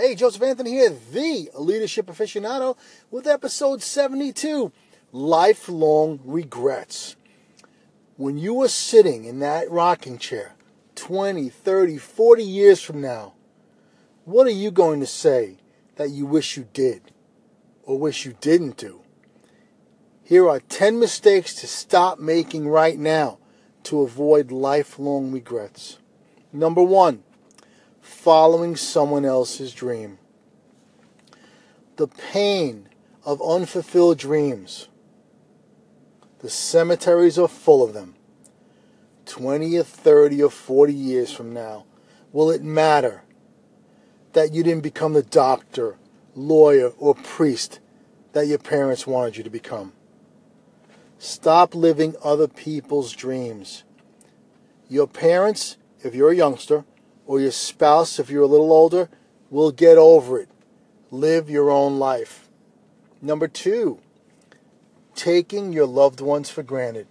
Hey, Joseph Anthony here, the leadership aficionado, with episode 72 Lifelong Regrets. When you are sitting in that rocking chair 20, 30, 40 years from now, what are you going to say that you wish you did or wish you didn't do? Here are 10 mistakes to stop making right now to avoid lifelong regrets. Number one, following someone else's dream. The pain of unfulfilled dreams. The cemeteries are full of them. 20 or 30 or 40 years from now, will it matter that you didn't become the doctor, lawyer, or priest that your parents wanted you to become? Stop living other people's dreams. Your parents, if you're a youngster, or your spouse, if you're a little older, will get over it. Live your own life. Number two, taking your loved ones for granted.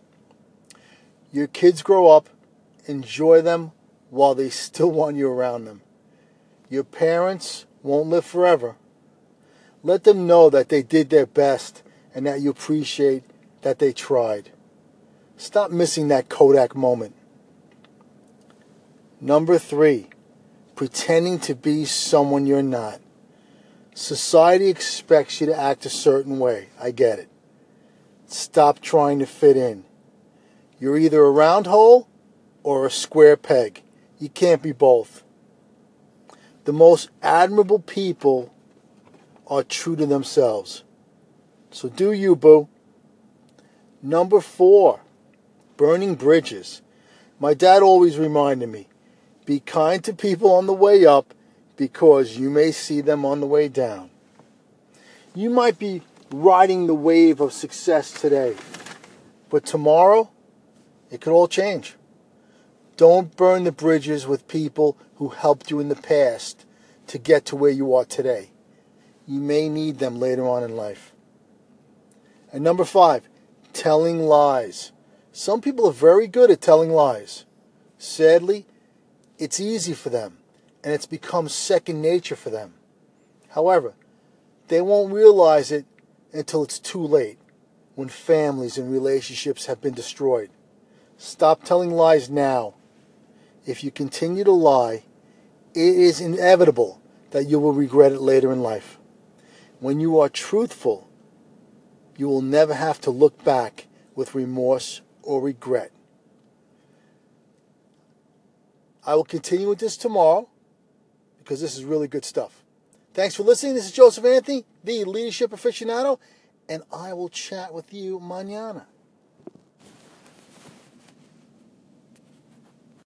Your kids grow up, enjoy them while they still want you around them. Your parents won't live forever. Let them know that they did their best and that you appreciate that they tried. Stop missing that Kodak moment. Number three, pretending to be someone you're not. Society expects you to act a certain way. I get it. Stop trying to fit in. You're either a round hole or a square peg. You can't be both. The most admirable people are true to themselves. So do you, boo. Number four, burning bridges. My dad always reminded me be kind to people on the way up because you may see them on the way down. You might be riding the wave of success today, but tomorrow it could all change. Don't burn the bridges with people who helped you in the past to get to where you are today. You may need them later on in life. And number five, telling lies. Some people are very good at telling lies. Sadly, it's easy for them, and it's become second nature for them. However, they won't realize it until it's too late, when families and relationships have been destroyed. Stop telling lies now. If you continue to lie, it is inevitable that you will regret it later in life. When you are truthful, you will never have to look back with remorse or regret. I will continue with this tomorrow because this is really good stuff. Thanks for listening. This is Joseph Anthony, the leadership aficionado, and I will chat with you mañana.